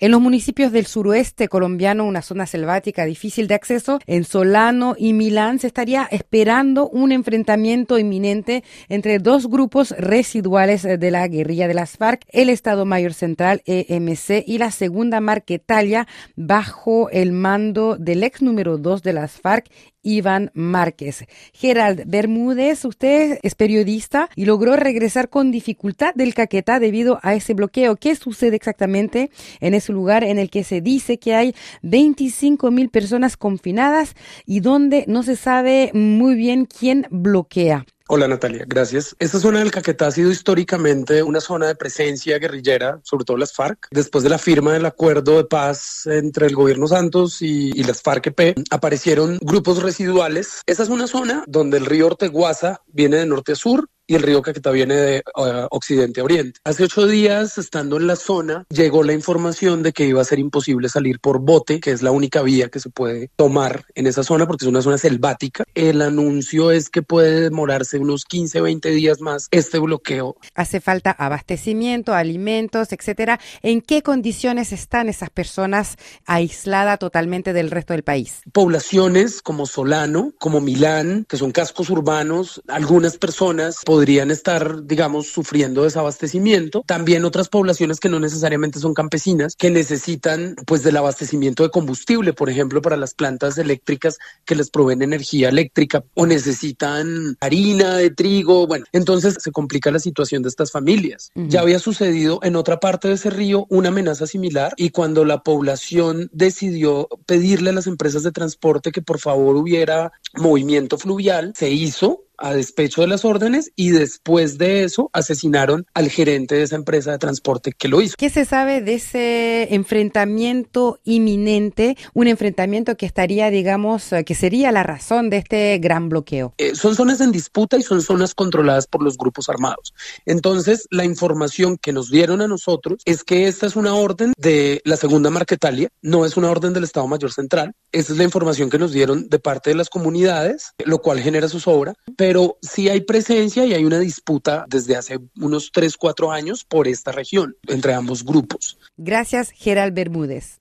En los municipios del suroeste colombiano, una zona selvática difícil de acceso, en Solano y Milán se estaría esperando un enfrentamiento inminente entre dos grupos residuales de la guerrilla de las FARC, el Estado Mayor Central EMC y la Segunda Marquetalia bajo el mando del ex número dos de las FARC Iván Márquez. Gerald Bermúdez, usted es periodista y logró regresar con dificultad del Caquetá debido a ese bloqueo. ¿Qué sucede exactamente en ese lugar en el que se dice que hay 25 mil personas confinadas y donde no se sabe muy bien quién bloquea? Hola Natalia, gracias. Esta zona del Caquetá ha sido históricamente una zona de presencia guerrillera, sobre todo las FARC. Después de la firma del acuerdo de paz entre el gobierno Santos y, y las FARC-EP, aparecieron grupos residuales. Esa es una zona donde el río Orteguaza viene de norte a sur y el río Caquetá viene de uh, occidente a oriente. Hace ocho días, estando en la zona, llegó la información de que iba a ser imposible salir por bote, que es la única vía que se puede tomar en esa zona porque es una zona selvática. El anuncio es que puede demorarse unos 15, 20 días más este bloqueo. Hace falta abastecimiento, alimentos, etcétera. ¿En qué condiciones están esas personas aisladas totalmente del resto del país? Poblaciones como Solano, como Milán, que son cascos urbanos, algunas personas podrían estar, digamos, sufriendo desabastecimiento. También otras poblaciones que no necesariamente son campesinas, que necesitan, pues, del abastecimiento de combustible, por ejemplo, para las plantas eléctricas que les proveen energía eléctrica o necesitan harina de trigo. Bueno, entonces se complica la situación de estas familias. Uh -huh. Ya había sucedido en otra parte de ese río una amenaza similar y cuando la población decidió pedirle a las empresas de transporte que por favor hubiera movimiento fluvial, se hizo a despecho de las órdenes y después de eso asesinaron al gerente de esa empresa de transporte que lo hizo. ¿Qué se sabe de ese enfrentamiento inminente? Un enfrentamiento que estaría, digamos, que sería la razón de este gran bloqueo. Eh, son zonas en disputa y son zonas controladas por los grupos armados. Entonces, la información que nos dieron a nosotros es que esta es una orden de la segunda Marquetalia, no es una orden del Estado Mayor Central. Esa es la información que nos dieron de parte de las comunidades, lo cual genera su sobra. Pero pero sí hay presencia y hay una disputa desde hace unos 3, 4 años por esta región entre ambos grupos. Gracias, Gerald Bermúdez.